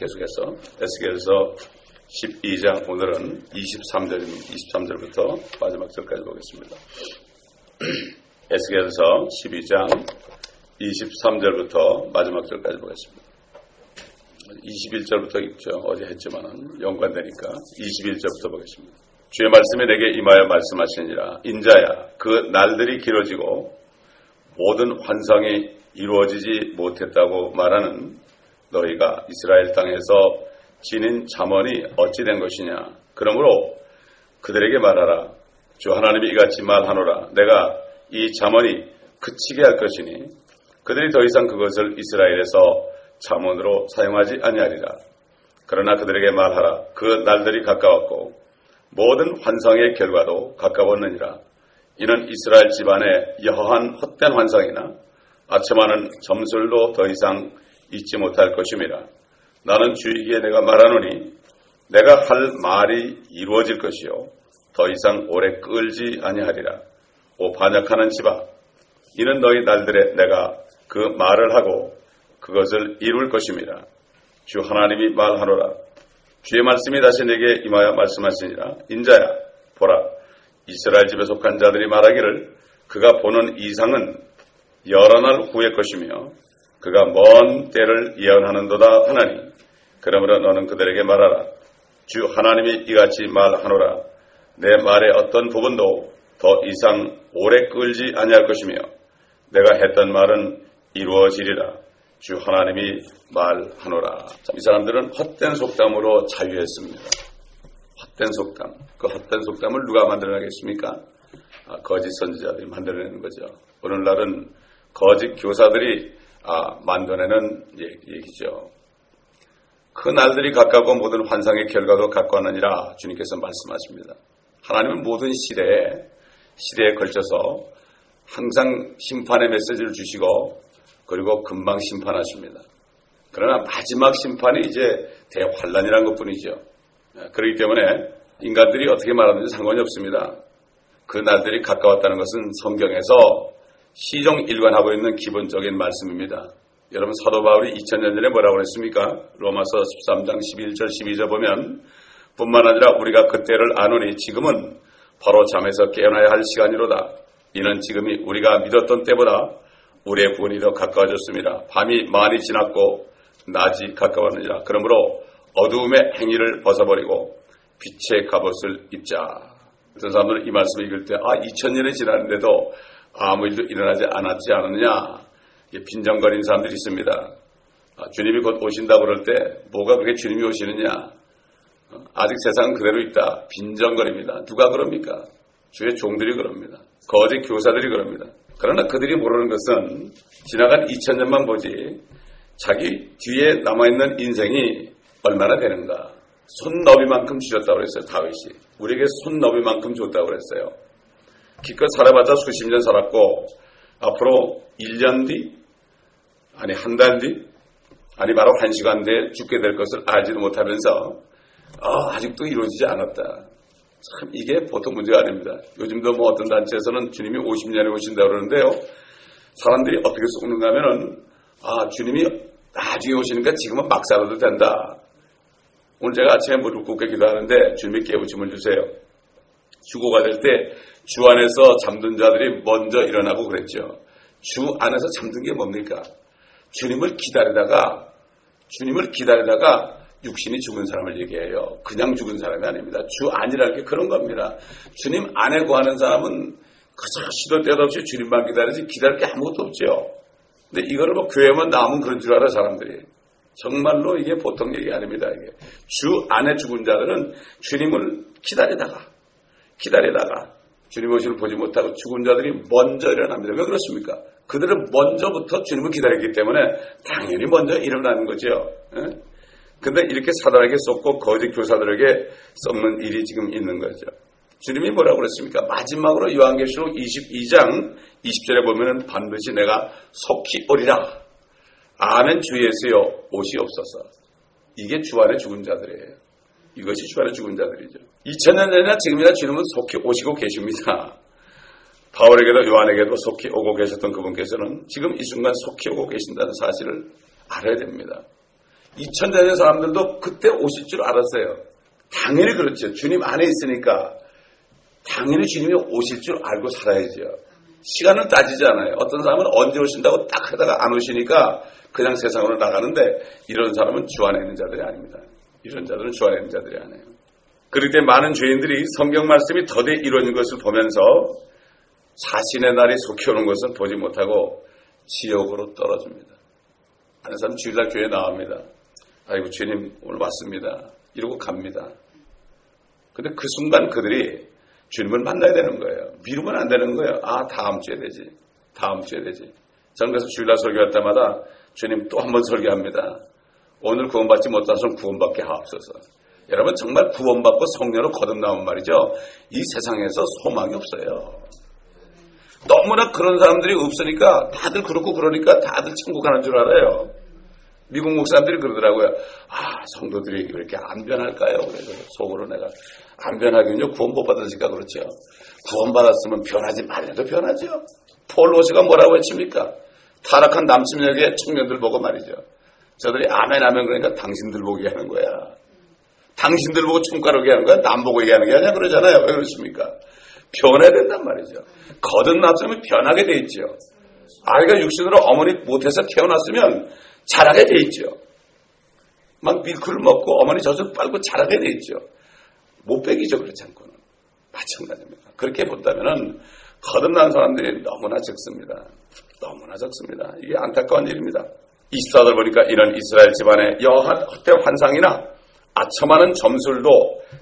계속해서 에스겔서 12장 오늘은 23절 23절부터 마지막 절까지 보겠습니다. 에스겔서 12장 23절부터 마지막 절까지 보겠습니다. 21절부터 읽죠. 어제 했지만은 연관되니까 21절부터 보겠습니다. 주의 말씀이 내게 임하여 말씀하시니라. 인자야, 그 날들이 길어지고 모든 환상이 이루어지지 못했다고 말하는 너희가 이스라엘 땅에서 지닌 잠언이 어찌 된 것이냐. 그러므로 그들에게 말하라. 주 하나님이 이같이 말하노라. 내가 이 잠언이 그치게 할 것이니 그들이 더 이상 그것을 이스라엘에서 잠언으로 사용하지 아니하리라. 그러나 그들에게 말하라. 그 날들이 가까웠고 모든 환상의 결과도 가까웠느니라. 이는 이스라엘 집안의 여허한 헛된 환상이나 아첨하는 점술도 더 이상 잊지 못할 것임이라. 나는 주이기에 내가 말하노니 내가 할 말이 이루어질 것이요 더 이상 오래 끌지 아니하리라. 오 반역하는 집아 이는 너희 날들에 내가 그 말을 하고 그것을 이룰 것입니다. 주 하나님이 말하노라. 주의 말씀이 다시 내게 임하여 말씀하시니라. 인자야 보라 이스라엘 집에 속한 자들이 말하기를 그가 보는 이상은 여러 날 후의 것이며 그가 먼 때를 예언하는도다 하나니 그러므로 너는 그들에게 말하라. 주 하나님이 이같이 말하노라. 내 말의 어떤 부분도 더 이상 오래 끌지 아니할 것이며 내가 했던 말은 이루어지리라. 주 하나님이 말하노라. 이 사람들은 헛된 속담으로 자유했습니다. 헛된 속담. 그 헛된 속담을 누가 만들어내겠습니까? 아, 거짓 선지자들이 만들어내는 거죠. 오늘날은 거짓 교사들이 아, 만들어내는 얘기죠. 그 날들이 가깝고 모든 환상의 결과도 가까웠느니라 주님께서 말씀하십니다. 하나님은 모든 시대에 시대에 걸쳐서 항상 심판의 메시지를 주시고 그리고 금방 심판하십니다. 그러나 마지막 심판이 이제 대환란이라는 것뿐이죠. 그렇기 때문에 인간들이 어떻게 말하든지 상관이 없습니다. 그 날들이 가까웠다는 것은 성경에서 시종 일관하고 있는 기본적인 말씀입니다. 여러분 사도 바울이 2000년 전에 뭐라고 그랬습니까? 로마서 13장 11절 12절 보면 뿐만 아니라 우리가 그때를 아노니 지금은 바로 잠에서 깨어나야 할 시간이로다. 이는 지금이 우리가 믿었던 때보다 우리의 구원이 더 가까워졌습니다. 밤이 많이 지났고 낮이 가까웠느니라. 그러므로 어두움의 행위를 벗어버리고 빛의 갑옷을 입자. 어떤 사람들은 이 말씀을 읽을 때, 아, 2000년이 지났는데도 아무 일도 일어나지 않았지 않느냐 빈정거리는 사람들이 있습니다. 아, 주님이 곧 오신다 그럴 때 뭐가 그렇게 주님이 오시느냐 어, 아직 세상은 그대로 있다. 빈정거립니다. 누가 그럽니까? 주의 종들이 그럽니다. 거짓 교사들이 그럽니다. 그러나 그들이 모르는 것은 지나간 2000년만 보지 자기 뒤에 남아있는 인생이 얼마나 되는가. 손너비만큼 주셨다고 그랬어요. 다윗이. 우리에게 손너비만큼 줬다고 그랬어요. 기껏 살아봤자 수십 년 살았고 앞으로 1년 뒤 아니 한 달 뒤 아니 바로 한 시간 뒤에 죽게 될 것을 알지도 못하면서 아, 아직도 이루어지지 않았다. 참 이게 보통 문제가 아닙니다. 요즘도 뭐 어떤 단체에서는 주님이 50년에 오신다 그러는데요. 사람들이 어떻게 속는가 하면은 아 주님이 나중에 오시니까 지금은 막 살아도 된다. 오늘 제가 아침에 무릎 꿇게 기도하는데 주님이 깨우침을 주세요. 죽어가 될 때 주 안에서 잠든 자들이 먼저 일어나고 그랬죠. 주 안에서 잠든 게 뭡니까? 주님을 기다리다가 주님을 기다리다가 육신이 죽은 사람을 얘기해요. 그냥 죽은 사람이 아닙니다. 주 안이라는 게 그런 겁니다. 주님 안에 구하는 사람은 그저 시도 때도 없이 주님만 기다리지 기다릴 게 아무것도 없죠. 근데 이거를 뭐 교회만 나오면 그런 줄 알아 사람들이. 정말로 이게 보통 얘기 아닙니다. 이게 주 안에 죽은 자들은 주님을 기다리다가 기다리다가 주님 오심을 보지 못하고 죽은 자들이 먼저 일어납니다. 왜 그렇습니까? 그들은 먼저부터 주님을 기다리기 때문에 당연히 먼저 일어나는 거죠. 그런데 이렇게 사단에게 쏟고 거짓 교사들에게 썩는 일이 지금 있는 거죠. 주님이 뭐라고 그랬습니까? 마지막으로 요한계시록 22장 20절에 보면은 반드시 내가 속히 오리라. 아멘 주 예수여 옷이 없어서. 이게 주 안에 죽은 자들이에요. 이것이 주 안에 죽은 자들이죠. 2000년 전이나 지금이나 주님은 속히 오시고 계십니다. 바울에게도 요한에게도 속히 오고 계셨던 그분께서는 지금 이 순간 속히 오고 계신다는 사실을 알아야 됩니다. 2000년 사람들도 그때 오실 줄 알았어요. 당연히 그렇죠. 주님 안에 있으니까 당연히 주님이 오실 줄 알고 살아야죠. 시간을 따지지 않아요. 어떤 사람은 언제 오신다고 딱 하다가 안 오시니까 그냥 세상으로 나가는데 이런 사람은 주 안에 있는 자들이 아닙니다. 이런 자들은 있는 자들이 아니에요. 그럴 때 많은 죄인들이 성경 말씀이 더디 이루어진 것을 보면서 자신의 날이 속히 오는 것을 보지 못하고 지옥으로 떨어집니다. 하는 사람 주일날 교회 나옵니다. 아이고 주님 오늘 왔습니다. 이러고 갑니다. 근데 그 순간 그들이 주님을 만나야 되는 거예요. 미루면 안 되는 거예요. 아 다음 주에 되지. 다음 주에 되지. 저는 그래서 주일날 설교할 때마다 주님 또 한 번 설교합니다. 오늘 구원받지 못하서는 구원받게 하옵소서. 여러분 정말 구원받고 성령으로 거듭나온 말이죠. 이 세상에서 소망이 없어요. 너무나 그런 사람들이 없으니까 다들 그렇고 그러니까 다들 천국 가는 줄 알아요. 미국 목사님들이 그러더라고요. 아, 성도들이 왜 이렇게 안 변할까요? 그래서 속으로 내가 안 변하긴요. 구원 못 받았으니까 그렇죠. 구원 받았으면 변하지 말래도 변하죠. 폴로스가 뭐라고 했습니까? 타락한 남침역의 청년들 보고 말이죠. 저들이 아멘 하면 그러니까 당신들 보게 하는 거야. 당신들 보고 총가르게 하는 거야. 남 보고 얘기하는 게 아니야 그러잖아요. 왜 그렇습니까? 변해야 된단 말이죠. 거듭났으면 변하게 돼 있죠. 아이가 육신으로 어머니 못해서 태어났으면 자라게 돼 있죠. 막 밀크를 먹고 어머니 젖을 빨고 자라게 돼 있죠. 못 빼기죠. 그렇지 않고는. 마찬가지입니다. 그렇게 본다면은 거듭난 사람들이 너무나 적습니다. 너무나 적습니다. 이게 안타까운 일입니다. 24절 보니까 이런 이스라엘 집안의 여한 헛된 환상이나 아첨하는 점술도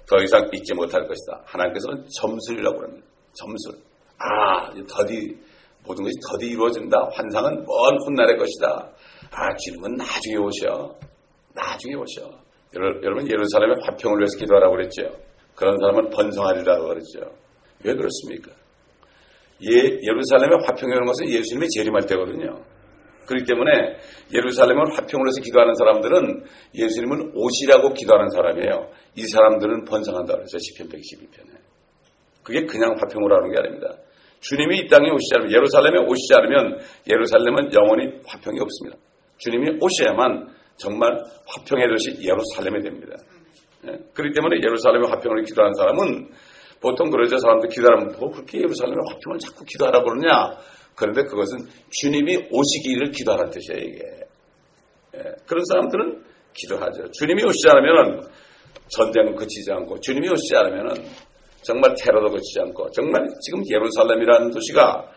더 이상 잊지 못할 것이다. 하나님께서는 점술이라고 합니다. 점술. 아, 더디 모든 것이 더디 이루어진다. 환상은 먼 훗날의 것이다. 아, 주님은 나중에 오셔. 나중에 오셔. 여러분, 예루살렘의 화평을 위해서 기도하라고 그랬죠. 그런 사람은 번성하리라고 그랬죠. 왜 그렇습니까? 예, 예루살렘의 화평이 오는 것은 예수님이 재림할 때거든요. 그렇기 때문에 예루살렘을 화평을 해서 기도하는 사람들은 예수님은 오시라고 기도하는 사람이에요. 이 사람들은 번성한다 그랬죠. 10편 112편에. 그게 그냥 화평을 하는 게 아닙니다. 주님이 이 땅에 오시지 않으면 예루살렘에 오시지 않으면 예루살렘은 영원히 화평이 없습니다. 주님이 오셔야만 정말 화평의 도시 예루살렘이 됩니다. 예. 그렇기 때문에 예루살렘의 화평을 기도하는 사람은 보통 그러죠. 사람들 기도하면 뭐 그렇게 예루살렘의 화평을 자꾸 기도하라 그러냐. 그런데 그것은 주님이 오시기를 기도하는 뜻이에요. 이게. 예. 그런 사람들은 기도하죠. 주님이 오시지 않으면 전쟁은 그치지 않고 주님이 오시지 않으면 정말 테러도 그치지 않고 정말 지금 예루살렘이라는 도시가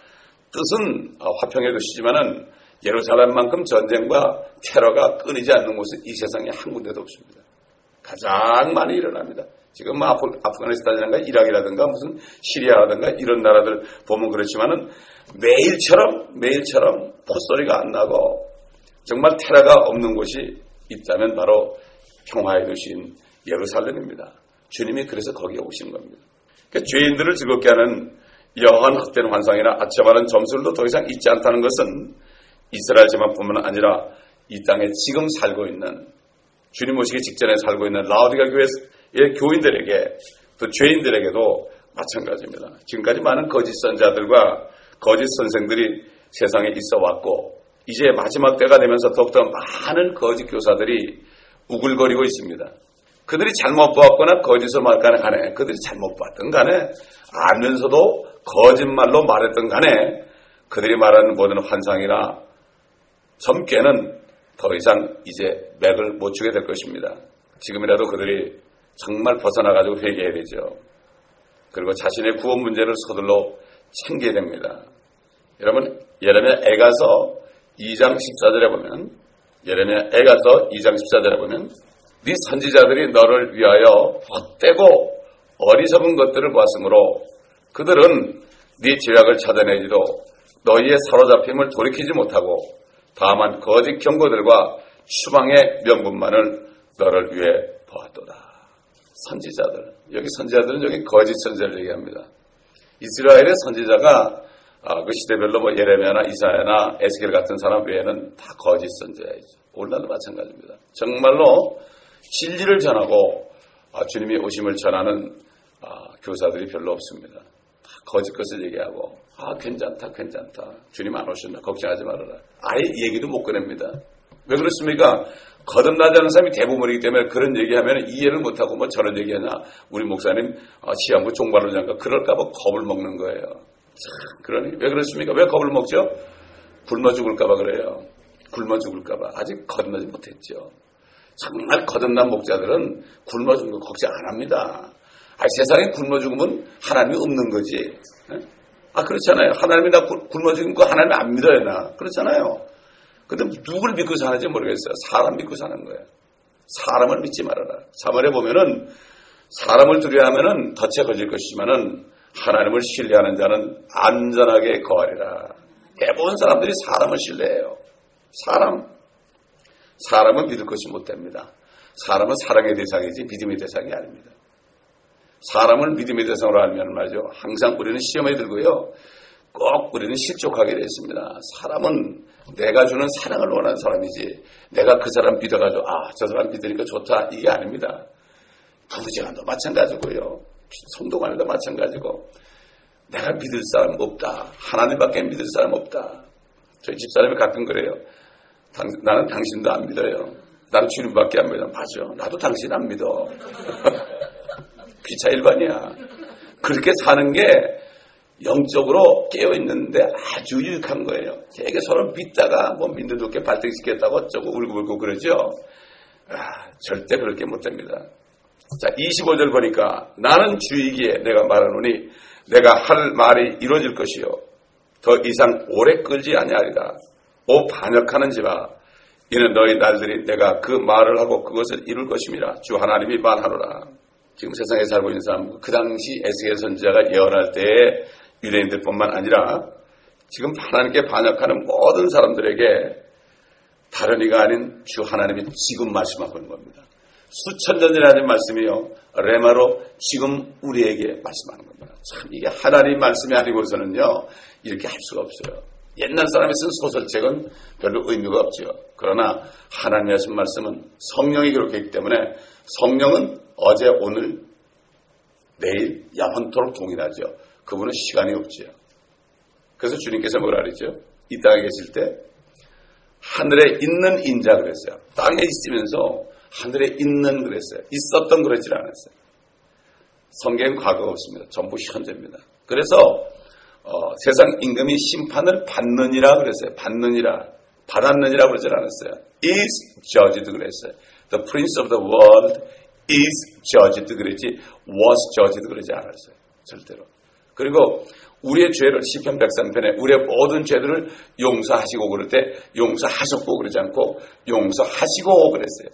뜻은 화평의 도시지만은 예루살렘만큼 전쟁과 테러가 끊이지 않는 곳은 이 세상에 한 군데도 없습니다. 가장 많이 일어납니다. 지금 뭐 아프, 아프가니스탄이라든가 이락이라든가 무슨 시리아라든가 이런 나라들 보면 그렇지만은 매일처럼 매일처럼 포소리가 안 나고 정말 테러가 없는 곳이 있다면 바로 평화의 도시인 예루살렘입니다. 주님이 그래서 거기에 오신 겁니다. 그러니까 죄인들을 즐겁게 하는 여한 헛된 환상이나 아첨하는 점술도 더 이상 있지 않다는 것은 이스라엘 지만뿐만 아니라 이 땅에 지금 살고 있는 주님 오시기 직전에 살고 있는 라우디가 교회 의 교인들에게 또 죄인들에게도 마찬가지입니다. 지금까지 많은 거짓 선자들과 거짓 선생들이 세상에 있어 왔고 이제 마지막 때가 되면서 더욱더 많은 거짓 교사들이 우글거리고 있습니다. 그들이 잘못 보았거나 거짓을 말까는 간에 그들이 잘못 봤던 간에 알면서도 거짓말로 말했던 간에 그들이 말하는 모든 환상이나 점괘는 더 이상 이제 맥을 못 추게 될 것입니다. 지금이라도 그들이 정말 벗어나가지고 회개해야 되죠. 그리고 자신의 구원 문제를 서둘러 챙겨야 됩니다. 여러분, 예레미야 애가서 2장 14절에 보면, 예레미야 애가서 2장 14절에 보면, 네 선지자들이 너를 위하여 헛되고 어리석은 것들을 보았으므로 그들은 네 죄악을 찾아내지도 너희의 사로잡힘을 돌이키지 못하고 다만 거짓 경고들과 추방의 명분만을 너를 위해 보았도다. 선지자들. 여기 선지자들은 여기 거짓 선지자를 얘기합니다. 이스라엘의 선지자가 아, 그 시대별로 뭐 예레미야나 이사야나 에스겔 같은 사람 외에는 다 거짓 선지자이죠. 오늘날도 마찬가지입니다. 정말로 진리를 전하고 아, 주님이 오심을 전하는 아, 교사들이 별로 없습니다. 다 거짓 것을 얘기하고 아 괜찮다 괜찮다 주님 안 오셨나 걱정하지 말아라 아예 얘기도 못 꺼냅니다. 왜 그렇습니까? 거듭나지 않은 사람이 대부분이기 때문에 그런 얘기하면 이해를 못하고 뭐 저런 얘기하냐. 우리 목사님 아, 시한부 종발로 잠깐 그럴까봐 겁을 먹는 거예요. 참, 그러니 왜 그렇습니까? 왜 겁을 먹죠? 굶어 죽을까봐 그래요. 굶어 죽을까봐 아직 거듭나지 못했죠. 정말 거듭난 목자들은 굶어 죽는 거 걱정 안 합니다. 아, 세상에 굶어 죽으면 하나님이 없는 거지. 예? 아, 그렇잖아요. 하나님이 나 굶어 죽은 거 하나님 안 믿어요, 나. 그렇잖아요. 근데 누구를 믿고 사는지 모르겠어요. 사람 믿고 사는 거예요. 사람을 믿지 말아라. 3월에 보면은 사람을 두려워하면은 덫에 걸릴 것이지만은 하나님을 신뢰하는 자는 안전하게 거하리라. 대부분 사람들이 사람을 신뢰해요. 사람. 사람은 믿을 것이 못 됩니다. 사람은 사랑의 대상이지 믿음의 대상이 아닙니다. 사람을 믿음의 대상으로 알면 말이죠. 항상 우리는 시험에 들고요. 꼭 우리는 실족하게 되었습니다. 사람은 내가 주는 사랑을 원하는 사람이지 내가 그 사람 믿어가지고 아 저 사람 믿으니까 좋다 이게 아닙니다. 부부지간도 마찬가지고요. 성도간에도 마찬가지고 내가 믿을 사람 없다. 하나님밖에 믿을 사람 없다. 저희 집사람이 가끔 그래요. 당, 나는 당신도 안 믿어요. 나는 주님밖에 안 믿어. 맞아. 나도 당신 안 믿어. 귀차 일반이야. 그렇게 사는 게 영적으로 깨어있는데 아주 유익한 거예요. 되게 서로 믿다가 뭐 좋게 발등시켰다고 어쩌고 울고불고 그러죠. 아, 절대 그렇게 못됩니다. 자, 25절 보니까 나는 주이기에 내가 말하노니 내가 할 말이 이루어질 것이요. 더 이상 오래 끌지 아니하리라. 오 반역하는 지라 이는 너희 날들이 내가 그 말을 하고 그것을 이룰 것임이라. 주 하나님이 말하노라. 지금 세상에 살고 있는 사람, 그 당시 에스겔 선지자가 예언할 때에 유대인들뿐만 아니라 지금 하나님께 반역하는 모든 사람들에게 다른 이가 아닌 주 하나님이 지금 말씀하고 있는 겁니다. 수천 년 전에 하신 말씀이요. 레마로 지금 우리에게 말씀하는 겁니다. 참 이게 하나님 말씀이 아니고서는요. 이렇게 할 수가 없어요. 옛날 사람이 쓴 소설책은 별로 의미가 없죠. 그러나 하나님이 하신 말씀은 성령이 기록했기 때문에 성령은 어제 오늘 내일 영원토록 동일하죠. 그분은 시간이 없지요. 그래서 주님께서 뭐라 그랬죠? 이 땅에 계실 때 하늘에 있는 인자 그랬어요. 땅에 있으면서 하늘에 있는 그랬어요. 있었던 그러질 않았어요. 성경은 과거가 없습니다. 전부 현재입니다. 그래서 어, 세상 임금이 심판을 받느니라 그랬어요. 받느니라. 받았느니라 그러질 않았어요. is judged 그랬어요. The prince of the world is judged 그랬지 was judged 그러지 않았어요. 절대로. 그리고 우리의 죄를 시편 103편에 우리의 모든 죄들을 용서하시고 그럴 때 용서하셨고 그러지 않고 용서하시고 그랬어요.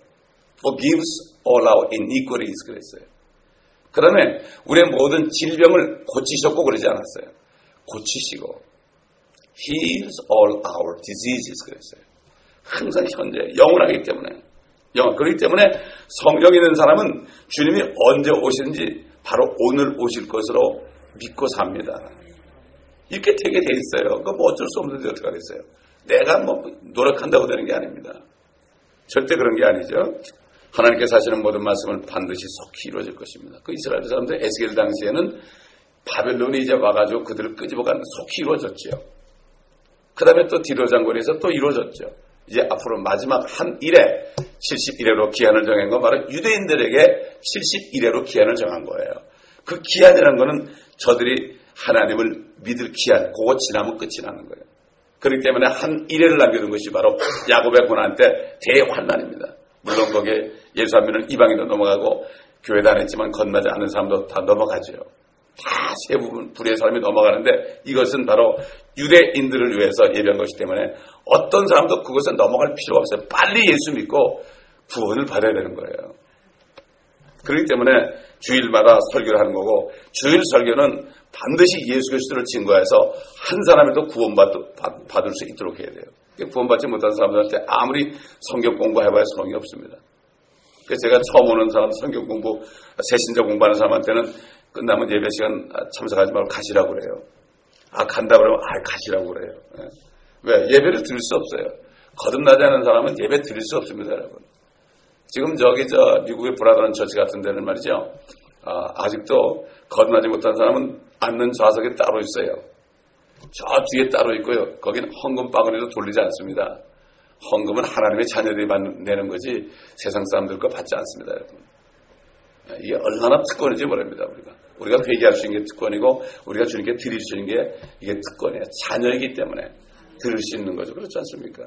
forgives all our iniquities 그랬어요. 그다음에 우리의 모든 질병을 고치셨고 그러지 않았어요. 고치시고 heals all our diseases 그랬어요. 항상 현재 영원하기 때문에 영원 그렇기 때문에 성령 있는 사람은 주님이 언제 오시는지 바로 오늘 오실 것으로 믿고 삽니다. 이렇게 되게 돼 있어요. 그뭐 어쩔 수 없는데 어떡하겠어요. 내가 뭐 노력한다고 되는 게 아닙니다. 절대 그런 게 아니죠. 하나님께서 하시는 모든 말씀은 반드시 속히 이루어질 것입니다. 그 이스라엘 사람들 에스겔 당시에는 바벨론이 이제 와가지고 그들을 끄집어가는 속히 이루어졌죠. 그 다음에 또 디로 장군에서 또 이루어졌죠. 이제 앞으로 마지막 한 일에 71회로 기한을 정한 건 바로 유대인들에게 71회로 기한을 정한 거예요. 그 기한이라는 거는 저들이 하나님을 믿을 기한, 그거 지나면 끝이 나는 거예요. 그렇기 때문에 한 일회를 남겨둔 것이 바로 야곱의 고난 때 대환난입니다. 물론 거기에 예수 안 믿는 이방인도 넘어가고 교회 다녔지만 건너지 않는 사람도 다 넘어가죠. 다 세 부분, 불의 사람이 넘어가는데 이것은 바로 유대인들을 위해서 예비한 것이기 때문에 어떤 사람도 그것은 넘어갈 필요가 없어요. 빨리 예수 믿고 구원을 받아야 되는 거예요. 그렇기 때문에 주일마다 설교를 하는 거고 주일 설교는 반드시 예수 그리스도를 증거해서 한 사람이라도 구원받을 수 있도록 해야 돼요. 구원받지 못한 사람들한테 아무리 성경 공부해봐야 소용이 없습니다. 그래서 제가 처음 오는 사람 성경 공부, 새신자 공부하는 사람한테는 끝나면 예배 시간 참석하지 말고 가시라고 그래요. 아, 간다 그러면 아, 가시라고 그래요. 예. 왜? 예배를 드릴 수 없어요. 거듭나지 않은 사람은 예배 드릴 수 없습니다, 여러분. 지금 저기 저 미국의 브라더런 처치 같은 데는 말이죠. 아, 직도 거듭나지 못한 사람은 앉는 좌석에 따로 있어요. 저 뒤에 따로 있고요. 거기는 헌금 바구니도 돌리지 않습니다. 헌금은 하나님의 자녀들이 내는 거지 세상 사람들 거 받지 않습니다, 여러분. 이게 얼마나 특권인지 모릅니다, 우리가. 우리가 회개할 수 있는 게 특권이고, 우리가 주님께 드릴 수 있는 게 이게 특권이에요. 자녀이기 때문에 들을 수 있는 거죠. 그렇지 않습니까?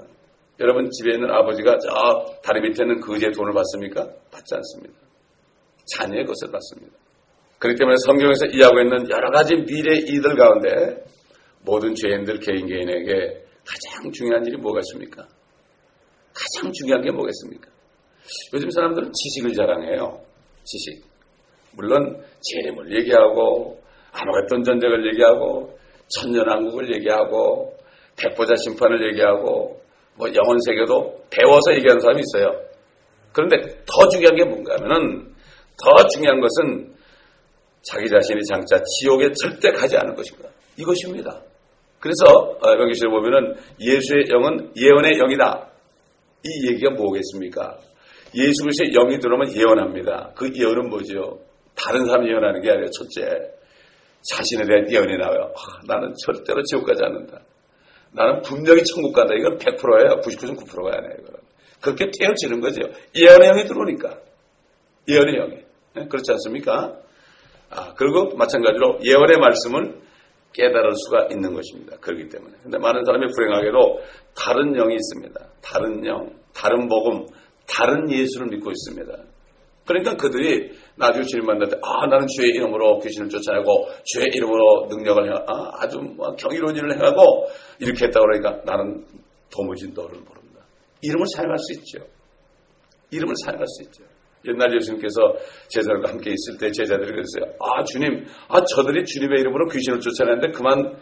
여러분 집에 있는 아버지가 저 다리 밑에 있는 그지의 돈을 받습니까? 받지 않습니다. 자녀의 것을 받습니다. 그렇기 때문에 성경에서 이야기하고 있는 여러 가지 미래 이들 가운데 모든 죄인들 개인 개인에게 가장 중요한 일이 뭐가 있습니까? 가장 중요한 게 뭐겠습니까? 요즘 사람들은 지식을 자랑해요. 지식. 물론 재림을 얘기하고 아무것던 전쟁을 얘기하고 천년왕국을 얘기하고 백보자 심판을 얘기하고 뭐 영혼 세계도 배워서 얘기하는 사람이 있어요. 그런데 더 중요한 게 뭔가 하면은 더 중요한 것은 자기 자신이 장차 지옥에 절대 가지 않을 것인가. 이것입니다. 그래서 여기서 어, 보면은 예수의 영은 예언의 영이다. 이 얘기가 뭐겠습니까? 예수 그리스도의 영이 들어오면 예언합니다. 그 예언은 뭐죠? 다른 사람 예언하는 게 아니라 첫째, 자신에 대한 예언이 나와요. 아, 나는 절대로 지옥 가지 않는다. 나는 분명히 천국 간다. 이건 100%예요. 99.9%가 아니에요. 이건. 그렇게 깨어지는 거죠. 예언의 영이 들어오니까. 예언의 영이. 네? 그렇지 않습니까? 아, 그리고 마찬가지로 예언의 말씀을 깨달을 수가 있는 것입니다. 그렇기 때문에. 근데 많은 사람이 불행하게도 다른 영이 있습니다. 다른 영, 다른 복음, 다른 예수를 믿고 있습니다. 그러니까 그들이 나중에 주님 만날 때, 아, 나는 주의 이름으로 귀신을 쫓아내고, 주의 이름으로 능력을 해, 아, 아주 뭐 경이로운 일을 해하고, 이렇게 했다고 그러니까 나는 도무지 너를 모른다. 이름을 사용할 수 있죠. 이름을 사용할 수 있죠. 옛날 예수님께서 제자들과 함께 있을 때 제자들이 그랬어요. 아, 주님, 아, 저들이 주님의 이름으로 귀신을 쫓아내는데 그만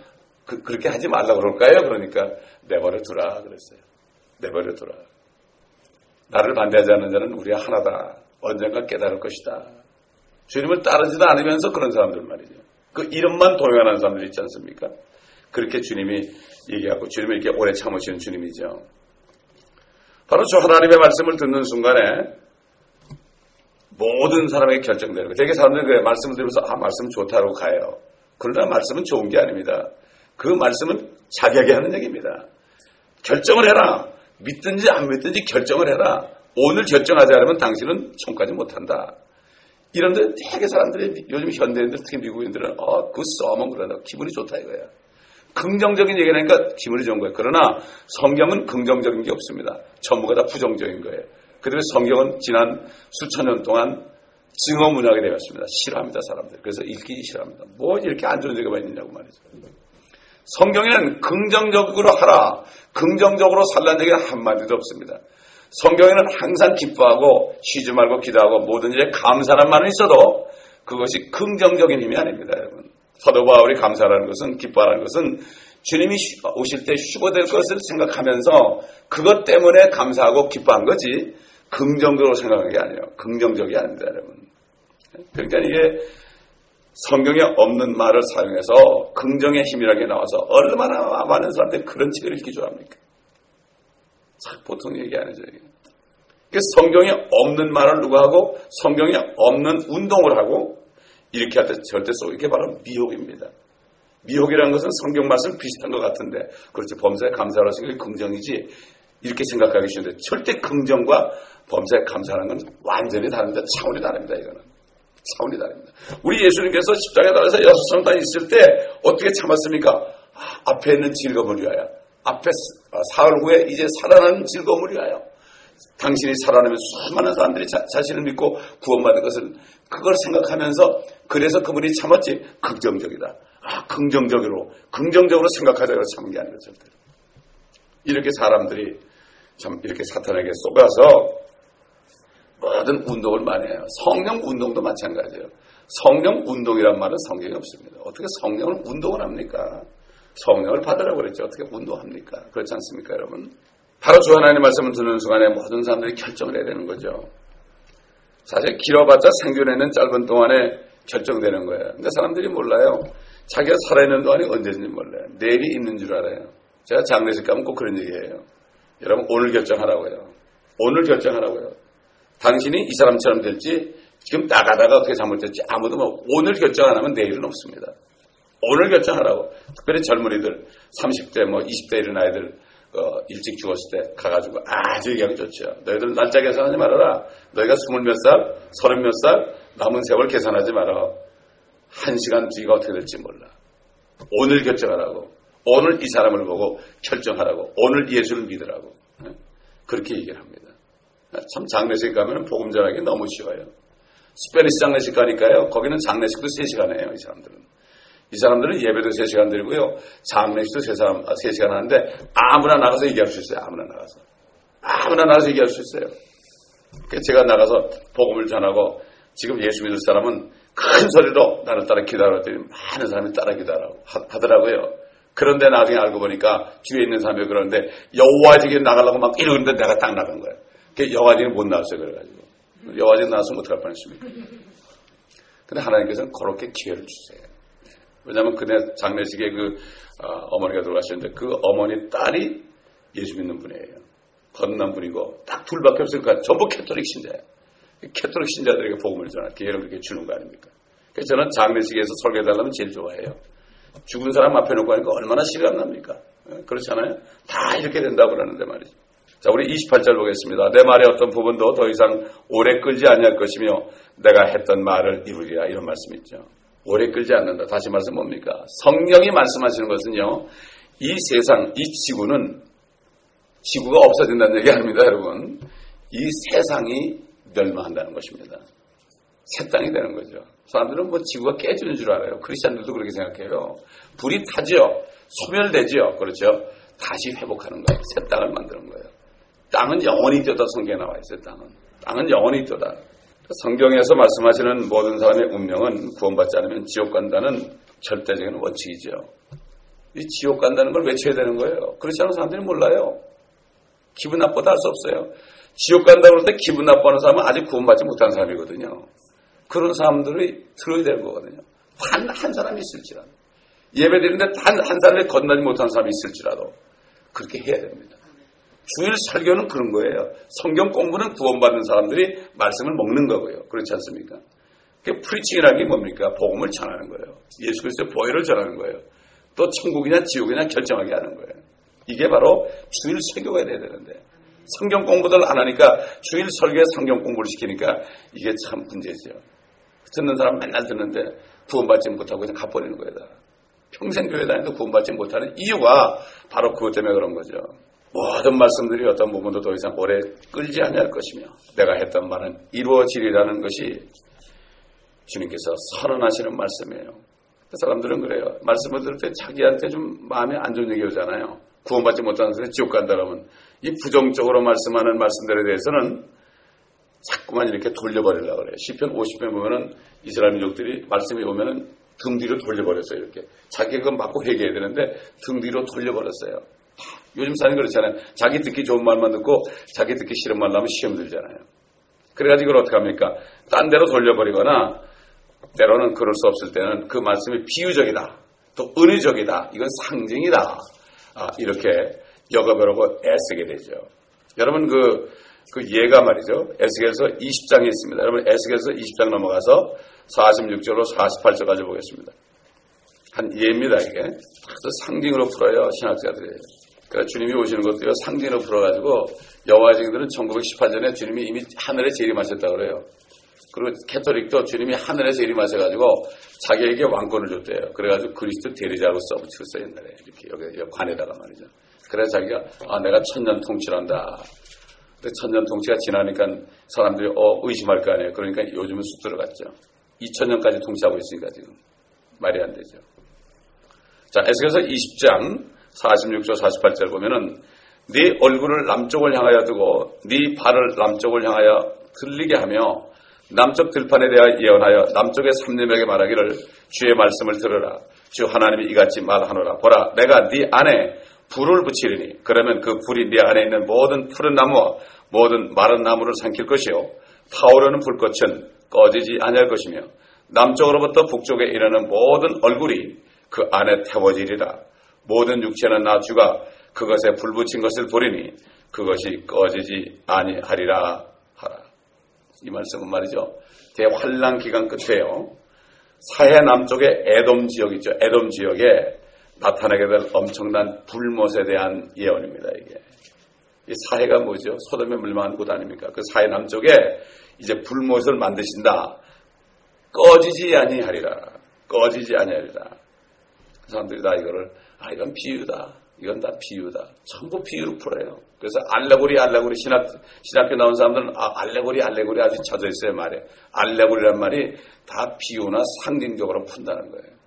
그, 렇게 하지 말라고 그럴까요? 그러니까 내버려 두라 그랬어요. 내버려 두라. 나를 반대하지 않는 자는 우리가 하나다. 언젠가 깨달을 것이다. 주님을 따르지도 않으면서 그런 사람들 말이죠. 그 이름만 도용하는 사람들 있지 않습니까? 그렇게 주님이 얘기하고 주님이 이렇게 오래 참으시는 주님이죠. 바로 저 하나님의 말씀을 듣는 순간에 모든 사람에게 결정되는 거예요. 되게 사람들이 그래 말씀을 들으면서 아 말씀 좋다고 가요. 그러나 말씀은 좋은 게 아닙니다. 그 말씀은 자격이 하는 얘기입니다. 결정을 해라. 믿든지 안 믿든지 결정을 해라. 오늘 결정하지 않으면 당신은 총까지 못한다. 이런데 되게 사람들이 요즘 현대인들 특히 미국인들은 어, 그 써면 그러다 기분이 좋다 이거야. 긍정적인 얘기하니까 기분이 좋은 거예요. 그러나 성경은 긍정적인 게 없습니다. 전부가 다 부정적인 거예요. 그다음에 성경은 지난 수천 년 동안 증어 문학이 되었습니다. 싫어합니다, 사람들. 그래서 읽기 싫어합니다. 뭐 이렇게 안 좋은 얘기가 있느냐고 말이죠. 성경에는 긍정적으로 하라, 긍정적으로 살라는 얘기는 한마디도 없습니다. 성경에는 항상 기뻐하고 쉬지 말고 기도하고 모든 일에 감사란 말은 있어도 그것이 긍정적인 힘이 아닙니다, 여러분. 사도 바울이 감사라는 것은 기뻐하는 것은 주님이 오실 때 쉬고 될 것을 생각하면서 그것 때문에 감사하고 기뻐한 거지 긍정적으로 생각하는 게 아니에요. 긍정적이 아닙니다, 여러분. 그러니까 이게 성경에 없는 말을 사용해서 긍정의 힘이라게 나와서 얼마나 많은 사람들이 그런 책을 읽기 좋아합니까? 보통 얘기 아니죠. 그 성경에 없는 말을 누가 하고 성경에 없는 운동을 하고 이렇게 할 때 절대 속 이게 바로 미혹입니다. 미혹이라는 것은 성경 말씀 비슷한 것 같은데 그렇지 범사에 감사하는 생각이 긍정이지 이렇게 생각하기 쉬운데 절대 긍정과 범사에 감사하는 건 완전히 다릅니다. 차원이 다릅니다. 이거는. 차원이 다릅니다. 우리 예수님께서 십자가에 달아서 여섯 성단 있을 때 어떻게 참았습니까? 아, 앞에 있는 즐거움을 위하여 앞에 아, 사흘 후에 이제 살아나는 즐거움을 위하여 당신이 살아나면 수많은 사람들이 자, 자신을 믿고 구원받은 것을 그걸 생각하면서 그래서 그분이 참았지 긍정적이다. 아, 긍정적으로 긍정적으로 생각하자고 참은 게 아니라 절대로. 이렇게 사람들이 참 이렇게 사탄에게 쏘가서 모든 운동을 많이 해요. 성령 운동도 마찬가지예요. 성령 운동이란 말은 성경에 없습니다. 어떻게 성령을 운동을 합니까? 성령을 받으라고 그랬죠. 어떻게 운동합니까? 그렇지 않습니까, 여러분? 바로 주 하나님의 말씀을 듣는 순간에 모든 사람들이 결정을 해야 되는 거죠. 사실 길어봤자 생존에는 짧은 동안에 결정되는 거예요. 근데 사람들이 몰라요. 자기가 살아있는 동안이 언제인지 몰라요. 내일이 있는 줄 알아요. 제가 장례식 가면 꼭 그런 얘기해요. 여러분 오늘 결정하라고요. 오늘 결정하라고요. 당신이 이 사람처럼 될지 지금 나가다가 어떻게 잘못됐지 아무도 뭐 오늘 결정 안 하면 내일은 없습니다. 오늘 결정하라고. 특별히 젊은이들, 30대, 뭐 20대 이런 아이들, 어, 일찍 죽었을 때 가가지고 아주 얘기하기 좋죠. 너희들 날짜 계산하지 말아라. 너희가 스물 몇 살, 서른 몇 살, 남은 세월 계산하지 마라. 한 시간 뒤가 어떻게 될지 몰라. 오늘 결정하라고. 오늘 이 사람을 보고 결정하라고. 오늘 예수를 믿으라고. 네? 그렇게 얘기를 합니다. 참 장례식 가면 복음 전하기 너무 쉬워요. Spanish 장례식 가니까요. 거기는 장례식도 3시간 해요. 이 사람들은. 이 사람들은 예배도 3시간 드리고요. 장례식도 3시간, 3시간 하는데 아무나 나가서 얘기할 수 있어요. 아무나 나가서. 아무나 나가서 얘기할 수 있어요. 제가 나가서 복음을 전하고 지금 예수 믿을 사람은 큰 소리로 나를 따라 기도하랬더니 많은 사람이 따라 기도를 하더라고요. 그런데 나중에 알고 보니까 뒤에 있는 사람이 그러는데 여호와증인이 나가려고 막 이러는데 내가 딱 나간 거예요. 여호와증인은 못 나왔어요. 그래가지고. 여호와증인 나왔으면 어떡할 뻔했습니까? 근데 하나님께서는 그렇게 기회를 주세요. 왜냐하면 그네 장례식에 그 어, 머니가 돌아가셨는데 그 어머니 딸이 예수 믿는 분이에요. 거듭난 분이고 딱 둘밖에 없으니까 전부 캐톨릭 신자예요. 캐톨릭 신자들에게 복음을 전할 기회를 그렇게 주는 거 아닙니까? 그래서 저는 장례식에서 설교해달라면 제일 좋아해요. 죽은 사람 앞에 놓고 하니까 얼마나 실감 납니까? 예, 그렇잖아요? 다 이렇게 된다고 그러는데 말이죠. 자, 우리 28절 보겠습니다. 내 말의 어떤 부분도 더 이상 오래 끌지 않을 것이며 내가 했던 말을 이루리라 이런 말씀 있죠. 오래 끌지 않는다. 다시 말씀 뭡니까? 성령이 말씀하시는 것은요. 이 세상, 이 지구는 지구가 없어진다는 얘기 아닙니다, 여러분. 이 세상이 멸망한다는 것입니다. 새 땅이 되는 거죠. 사람들은 뭐 지구가 깨지는 줄 알아요. 크리스찬들도 그렇게 생각해요. 불이 타죠. 소멸되죠. 그렇죠. 다시 회복하는 거예요. 새 땅을 만드는 거예요. 땅은 영원히 있다 성경에 나와 있어요. 땅은. 땅은 영원히 있다 성경에서 말씀하시는 모든 사람의 운명은 구원받지 않으면 지옥 간다는 절대적인 원칙이죠. 이 지옥 간다는 걸 외쳐야 되는 거예요. 그렇지 않은 사람들이 몰라요. 기분 나쁘다 할 수 없어요. 지옥 간다고 할 때 기분 나빠하는 사람은 아직 구원받지 못한 사람이거든요. 그런 사람들이 들어야 되는 거거든요. 한, 한 사람이 있을지라도. 예배 드리는데 한, 한 사람이 건너지 못한 사람이 있을지라도 그렇게 해야 됩니다. 주일 설교는 그런 거예요. 성경 공부는 구원받는 사람들이 말씀을 먹는 거고요. 그렇지 않습니까? 프리칭이라는 게 뭡니까? 복음을 전하는 거예요. 예수 그리스도의 보혈을 전하는 거예요. 또 천국이냐 지옥이냐 결정하게 하는 거예요. 이게 바로 주일 설교가 돼야 되는데 성경 공부들 안 하니까 주일 설교에 성경 공부를 시키니까 이게 참 문제죠. 듣는 사람 맨날 듣는데 구원받지 못하고 그냥 가버리는 거예요. 평생 교회 다니도 구원받지 못하는 이유가 바로 그것 때문에 그런 거죠. 모든 말씀들이 어떤 부분도 더 이상 오래 끌지 않을 것이며 내가 했던 말은 이루어지리라는 것이 주님께서 선언하시는 말씀이에요. 그 사람들은 그래요. 말씀을 들을 때 자기한테 좀 마음에 안 좋은 얘기 오잖아요. 구원받지 못하는 사람이 지옥 간다 그러면 이 부정적으로 말씀하는 말씀들에 대해서는 자꾸만 이렇게 돌려버리려고 그래요. 시편 50편 보면은 이스라엘 민족들이 말씀이 오면은 등 뒤로 돌려버렸어요. 이렇게 자기가 맞고 회개해야 되는데 등 뒤로 돌려버렸어요. 요즘 사람이 그렇잖아요. 자기 듣기 좋은 말만 듣고 자기 듣기 싫은 말 나면 시험 들잖아요. 그래가지고 이걸 어떻게 합니까? 딴 데로 돌려버리거나 때로는 그럴 수 없을 때는 그 말씀이 비유적이다. 또 은유적이다. 이건 상징이다. 아, 이렇게 여가보려고 애쓰게 되죠. 여러분 그, 그 예가 말이죠. 에스겔서 20장에 있습니다. 여러분 에스겔서 20장 넘어가서 46절로 48절까지 보겠습니다. 한 예입니다 이게. 그래서 상징으로 풀어요 신학자들이. 그러니까 주님이 오시는 것도요 상징으로 풀어가지고 여호와증들은 1918년에 주님이 이미 하늘에 재림하셨다 그래요. 그리고 캐톨릭도 주님이 하늘에 재림하셔가지고 자기에게 왕권을 줬대요. 그래가지고 그리스도 대리자로 써붙였어요 옛날에 이렇게 여기 관에다가 말이죠. 그래서 자기가 아 내가 천년 통치한다. 근데 천년 통치가 지나니까 사람들이 어 의심할 거 아니에요. 그러니까 요즘은 쑥 들어갔죠. 2000년까지 통치하고 있으니까 지금 말이 안 되죠. 자 에스겔서 20장 46절 48절 보면은 네 얼굴을 남쪽을 향하여 두고 네 발을 남쪽을 향하여 들리게 하며 남쪽 들판에 대하여 예언하여 남쪽의 삼림에게 말하기를 주의 말씀을 들으라. 주 하나님이 이같이 말하노라. 보라 내가 네 안에 불을 붙이리니 그러면 그 불이 네 안에 있는 모든 푸른 나무와 모든 마른 나무를 삼킬 것이요. 타오르는 불꽃은 꺼지지 아니할 것이며 남쪽으로부터 북쪽에 이르는 모든 얼굴이 그 안에 태워지리라 모든 육체는 나 주가 그것에 불 붙인 것을 보리니 그것이 꺼지지 아니하리라 하라. 이 말씀은 말이죠. 대환란 기간 끝에요. 사해 남쪽의 에돔 지역 있죠. 에돔 지역에 나타나게 될 엄청난 불못에 대한 예언입니다. 이게 이 사해가 뭐죠? 소돔에 물망한 곳 아닙니까? 그 사해 남쪽에 이제 불못을 만드신다. 꺼지지 아니하리라. 꺼지지 아니하리라. 그 사람들이 다 이거를 아 이건 비유다. 이건 다 비유다. 전부 비유로 풀어요. 그래서 알레고리 알레고리 신학 신학교 나온 사람들은 아, 알레고리 알레고리 아주 젖어 있어요 말에. 알레고리란 말이 다 비유나 상징적으로 푼다는 거예요.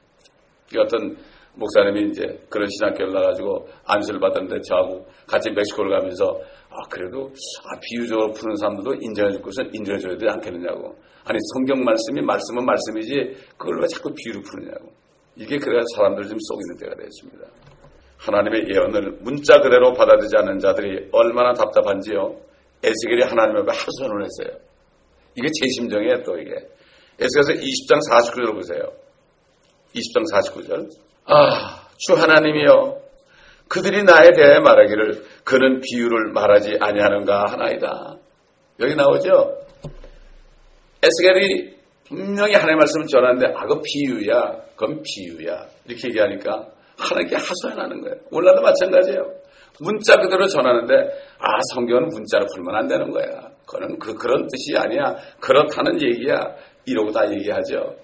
어떤 목사님이 이제 그런 신학교를 나가지고 안수를 받았는데 저하고 같이 멕시코를 가면서 아 그래도 아 비유적으로 푸는 사람들도 인정해 줄 것은 인정해 줘야 되지 않겠느냐고. 아니 성경 말씀이 말씀은 말씀이지 그걸 왜 자꾸 비유로 푸느냐고. 이게 그래야 사람들 좀 속이는 때가 됐습니다. 하나님의 예언을 문자 그대로 받아들이지 않는 자들이 얼마나 답답한지요. 에스겔이 하나님 앞에 하소연을 했어요. 이게 제 심정이에요 또 이게. 에스겔서 20장 49절 보세요. 20장 49절. 아, 주 하나님이여 그들이 나에 대해 말하기를 그는 비유를 말하지 아니하는가 하나이다. 여기 나오죠? 에스겔이 분명히 하나님의 말씀을 전하는데 아, 그 비유야. 그건 비유야. 이렇게 얘기하니까 하나님께 하소연하는 거예요. 오늘날도 마찬가지예요. 문자 그대로 전하는데 아 성경은 문자로 풀면 안 되는 거야. 그는 그 그런 뜻이 아니야. 그렇다는 얘기야. 이러고 다 얘기하죠.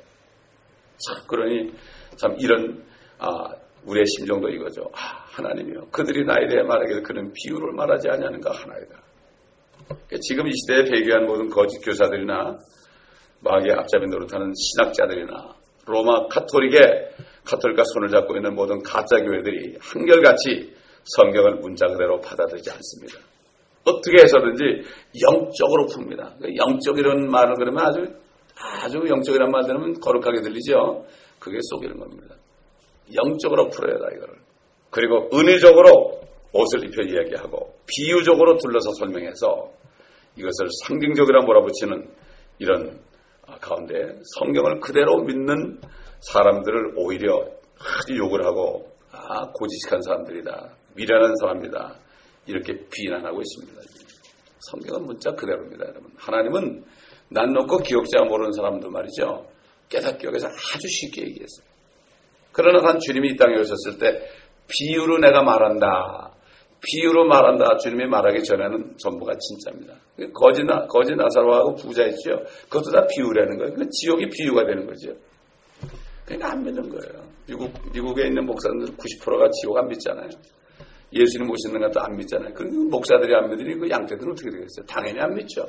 참 그러니 참 이런 아, 우리의 심정도 이거죠. 아, 하나님이요. 그들이 나에 대해 말하기를 그는 비유를 말하지 아니하는가 하나이다. 지금 이 시대에 배교한 모든 거짓 교사들이나 마귀의 앞잡이 노릇하는 신학자들이나 로마 카톨릭의 카톨릭과 손을 잡고 있는 모든 가짜 교회들이 한결같이 성경을 문자 그대로 받아들이지 않습니다. 어떻게 해서든지 영적으로 풉니다. 그러니까 영적이라는 말을 그러면 아주 아주 영적이라는 말 들으면 거룩하게 들리죠. 그게 속이는 겁니다. 영적으로 풀어야 다 이거를. 그리고 은혜적으로 옷을 입혀 이야기하고 비유적으로 둘러서 설명해서 이것을 상징적이라 몰아붙이는 이런 가운데 성경을 그대로 믿는 사람들을 오히려 아주 욕을 하고 아 고지식한 사람들이다 미련한 사람이다 이렇게 비난하고 있습니다. 성경은 문자 그대로입니다, 여러분. 하나님은 난 놓고 기억자 모르는 사람들 말이죠. 깨닫기 위해서 아주 쉽게 얘기했어요. 그러나 단 주님이 이 땅에 오셨을 때 비유로 내가 말한다. 비유로 말한다. 주님이 말하기 전에는 전부가 진짜입니다. 거짓, 나, 거짓 나사로하고 부자 있죠. 그것도 다 비유라는 거예요. 그 지옥이 비유가 되는 거죠. 그러니까 안 믿는 거예요. 미국, 미국에 있는 목사들 90%가 지옥 안 믿잖아요. 예수님 모시는 것도 안 믿잖아요. 그 목사들이 안 믿으니 그 양떼들은 어떻게 되겠어요? 당연히 안 믿죠.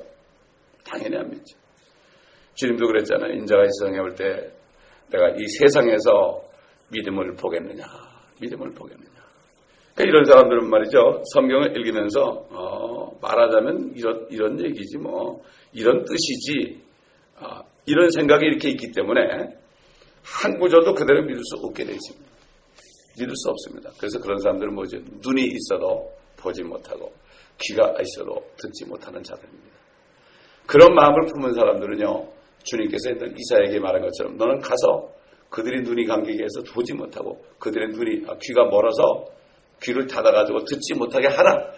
당연히 안 믿죠. 주님도 그랬잖아요. 인자가 이 세상에 올 때 내가 이 세상에서 믿음을 보겠느냐, 믿음을 보겠느냐. 그러니까 이런 사람들은 말이죠. 성경을 읽으면서 어, 말하자면 이런 이런 얘기지 뭐 이런 뜻이지 어, 이런 생각이 이렇게 있기 때문에 한 구절도 그대로 믿을 수 없게 되어 있습니다. 믿을 수 없습니다. 그래서 그런 사람들은 뭐죠? 눈이 있어도 보지 못하고 귀가 있어도 듣지 못하는 자들입니다. 그런 마음을 품은 사람들은요. 주님께서 이사에게 말한 것처럼 너는 가서 그들이 눈이 감기게 해서 보지 못하고 그들의 눈이 아, 귀가 멀어서 귀를 닫아가지고 듣지 못하게 하라.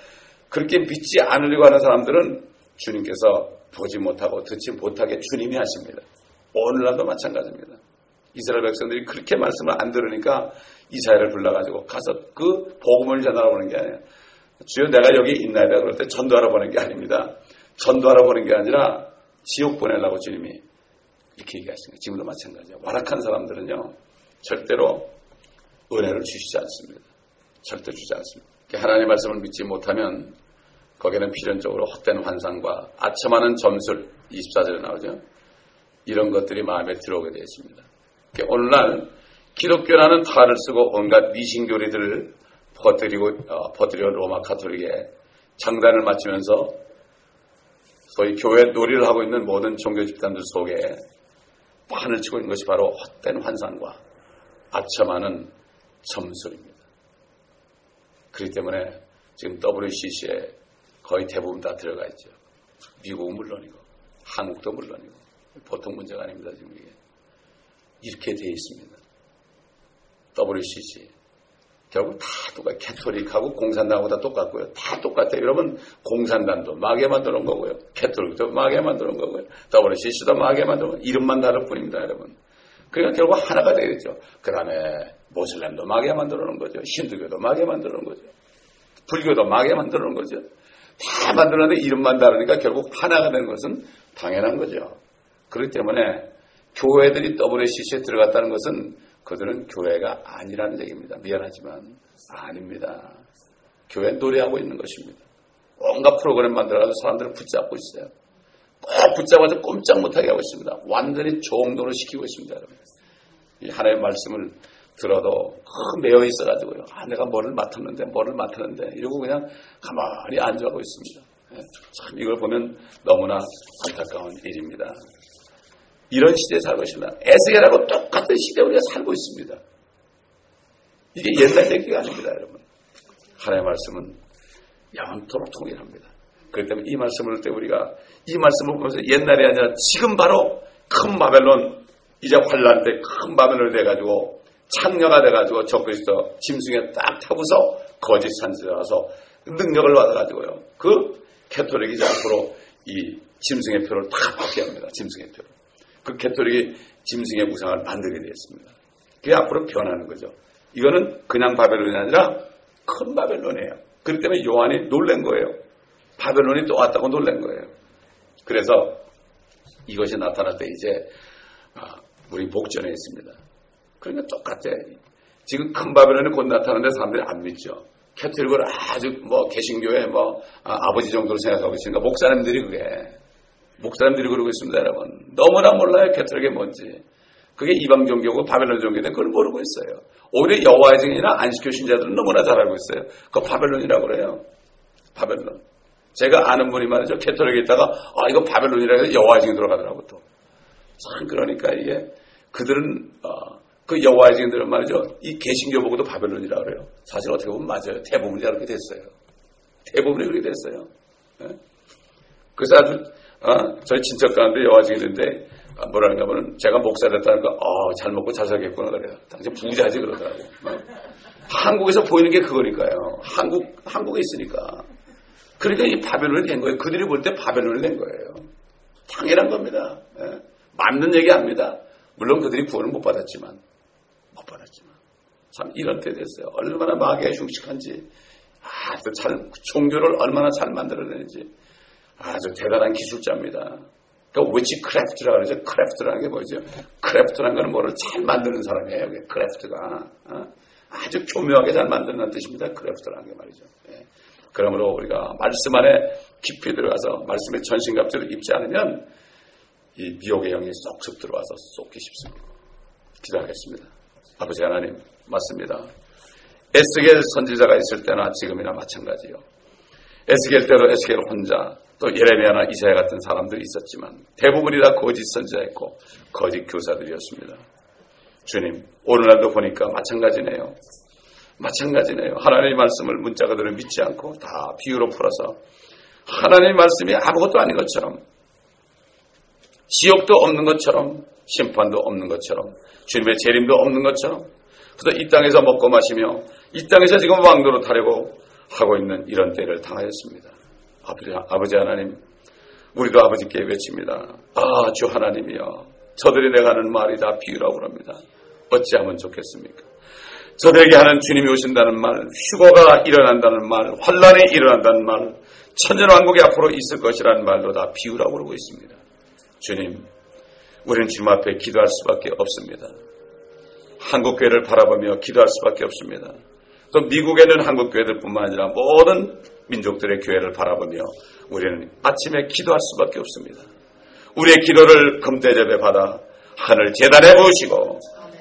그렇게 믿지 않으려고 하는 사람들은 주님께서 보지 못하고 듣지 못하게 주님이 하십니다. 오늘날도 마찬가지입니다. 이스라엘 백성들이 그렇게 말씀을 안 들으니까 이사야를 불러가지고 가서 그 복음을 전하러 보는 게 아니에요. 주여 내가 여기 있나이다 그럴 때 전도하러 보는 게 아닙니다. 전도하러 보는 게 아니라 지옥 보내려고 주님이 이렇게 얘기하시는 거예요. 지금도 마찬가지예요. 완악한 사람들은요. 절대로 은혜를 주시지 않습니다. 절대 주지 않습니다. 하나님의 말씀을 믿지 못하면 거기는 필연적으로 헛된 환상과 아첨하는 점술 24절에 나오죠. 이런 것들이 마음에 들어오게 되어 있습니다. 오늘날 기독교라는 탈을 쓰고 온갖 미신교리들을 퍼뜨리고 어, 퍼뜨려 로마 카톨릭에 장단을 맞추면서 소위 교회 놀이를 하고 있는 모든 종교 집단들 속에 판을 치고 있는 것이 바로 헛된 환상과 아첨하는 점술입니다. 그렇기 때문에 지금 WCC에 거의 대부분 다 들어가 있죠. 미국은 물론이고 한국도 물론이고 보통 문제가 아닙니다. 지금 이게 이렇게 되어 있습니다. WCC 결국 다 똑같아요. 캐톨릭하고 공산당하고 다 똑같고요. 다 똑같아요. 여러분 공산당도 마게 만드는 거고요. 캐톨릭도 마게 만드는 거고요. WCC도 마게 만드는. 이름만 다를 뿐입니다. 여러분. 그러니까 결국 하나가 되겠죠. 그 다음에 모슬렘도 마게 만들어 놓은 거죠. 힌두교도 마게 만들어 놓은 거죠. 불교도 마게 만들어 놓은 거죠. 다 만들었는데 이름만 다르니까 결국 하나가 되는 것은 당연한 거죠. 그렇기 때문에 교회들이 WCC에 들어갔다는 것은 그들은 교회가 아니라는 얘기입니다. 미안하지만 아닙니다. 교회 노래하고 있는 것입니다. 온갖 프로그램 만들어가지고 사람들을 붙잡고 있어요. 꼭 붙잡아서 꼼짝 못하게 하고 있습니다. 완전히 종도로 시키고 있습니다. 여러분. 이 하나님의 말씀을 들어도 매여 있어가지고요. 아, 내가 뭐를 맡았는데, 뭐를 맡았는데, 이러고 그냥 가만히 앉아가고 있습니다. 예, 참, 이걸 보면 너무나 안타까운 일입니다. 이런 시대에 살고 있습니다. 에스겔하고 똑같은 시대에 우리가 살고 있습니다. 이게 옛날 얘기가 아닙니다, 여러분. 하나님의 말씀은 영원토록 통일합니다. 그렇기 때문에 이 말씀을 볼때 우리가 이 말씀을 보면서 옛날이 아니라 지금 바로 큰 바벨론, 이제 환란 때 큰 바벨론이 돼가지고 창녀가 돼가지고 적그리스도 짐승에 딱 타고서 거짓 선지자 와서 능력을 받아가지고요. 그 캐토릭이 이제 앞으로 이 짐승의 표를 다 받게 합니다. 짐승의 표를. 그 캐토릭이 짐승의 우상을 만들게 되었습니다. 그게 앞으로 변하는 거죠. 이거는 그냥 바벨론이 아니라 큰 바벨론이에요. 그렇기 때문에 요한이 놀란 거예요. 바벨론이 또 왔다고 놀란 거예요. 그래서 이것이 나타날 때 이제 아, 우리 복전에 있습니다. 그러니까 똑같아. 지금 큰 바벨론이 곧 나타나는데 사람들이 안 믿죠. 캐톨릭을 아주 뭐 개신교회 뭐 아, 버지 정도로 생각하고 있으니까 목사님들이 그게 목사님들이 그러고 있습니다, 여러분. 너무나 몰라요, 캐톨릭이 뭔지. 그게 이방 종교고 바벨론 종교인데 그걸 모르고 있어요. 오히려 여호와의 증인이나 안식교 신자들은 너무나 잘 알고 있어요. 그거 바벨론이라고 그래요. 바벨론. 제가 아는 분이 말이죠. 캐톨릭에 있다가 아 이거 바벨론이라 해서 여호와의 증인 들어가더라고 또. 참 그러니까 이게 그들은 어, 그 여호와의 증인들은 말이죠. 이 개신교 보고도 바벨론이라고 그래요. 사실 어떻게 보면 맞아요. 대부분이 그렇게 됐어요. 대부분이 그렇게 됐어요. 네? 그래서 아주 어, 저희 친척 가운데 여호와 증인인데 아, 뭐라는가 하면 제가 목사 됐다는 거, 어, 잘 먹고 잘 살겠구나 그래요. 당신 부자지 그러더라고. 어. 한국에서 보이는 게 그거니까요. 한국 한국에 있으니까. 그러니까 이 바벨론이 된 거예요. 그들이 볼 때 바벨론이 된 거예요. 당연한 겁니다. 예. 맞는 얘기 합니다. 물론 그들이 구원을 못 받았지만, 못 받았지만. 참 이런 때 됐어요. 얼마나 마귀가 흉측한지, 아주 잘, 종교를 얼마나 잘 만들어내는지, 아주 대단한 기술자입니다. 그러니까 witchcraft라 그러죠. craft라는 게 뭐죠? craft라는 거는 뭐를 잘 만드는 사람이에요. craft가. 어? 아주 교묘하게 잘 만드는 뜻입니다. craft라는 게 말이죠. 예. 그러므로 우리가 말씀 안에 깊이 들어가서 말씀의 전신갑주를 입지 않으면 이 미혹의 영이 쏙쏙 들어와서 속기 쉽습니다. 기도하겠습니다. 아버지 하나님, 맞습니다. 에스겔 선지자가 있을 때나 지금이나 마찬가지요. 에스겔 때도 에스겔 혼자 또 예레미야나 이사야 같은 사람들이 있었지만 대부분이 다 거짓 선지자였고 거짓 교사들이었습니다. 주님, 오늘날도 보니까 마찬가지네요. 마찬가지네요. 하나님의 말씀을 문자 그대로 믿지 않고 다 비유로 풀어서 하나님의 말씀이 아무것도 아닌 것처럼 지옥도 없는 것처럼 심판도 없는 것처럼 주님의 재림도 없는 것처럼 그래서 이 땅에서 먹고 마시며 이 땅에서 지금 왕도로 타려고 하고 있는 이런 때를 당하였습니다. 아버지, 아버지 하나님, 우리도 아버지께 외칩니다. 아, 주 하나님이여. 저들이 내가 하는 말이 다 비유라고 그럽니다. 어찌하면 좋겠습니까? 저들에게 하는 주님이 오신다는 말, 휴거가 일어난다는 말, 환란이 일어난다는 말, 천년왕국이 앞으로 있을 것이라는 말도 다 비유라고 그러고 있습니다. 주님, 우리는 주님 앞에 기도할 수밖에 없습니다. 한국교회를 바라보며 기도할 수밖에 없습니다. 또 미국에는 한국교회들뿐만 아니라 모든 민족들의 교회를 바라보며 우리는 아침에 기도할 수밖에 없습니다. 우리의 기도를 금대접에 받아 하늘 재단에 부으시고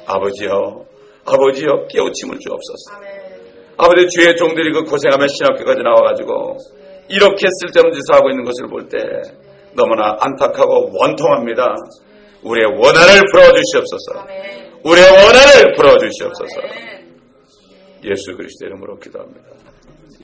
아버지여 아버지여 깨우침을 주옵소서. 아버지 주의 종들이 그 고생하며 신학교까지 나와가지고 이렇게 쓸데없는 짓을 하고 있는 것을 볼 때 너무나 안타까고 원통합니다. 우리의 원한을 풀어주시옵소서. 우리의 원한을 풀어주시옵소서. 예수 그리스도 이름으로 기도합니다.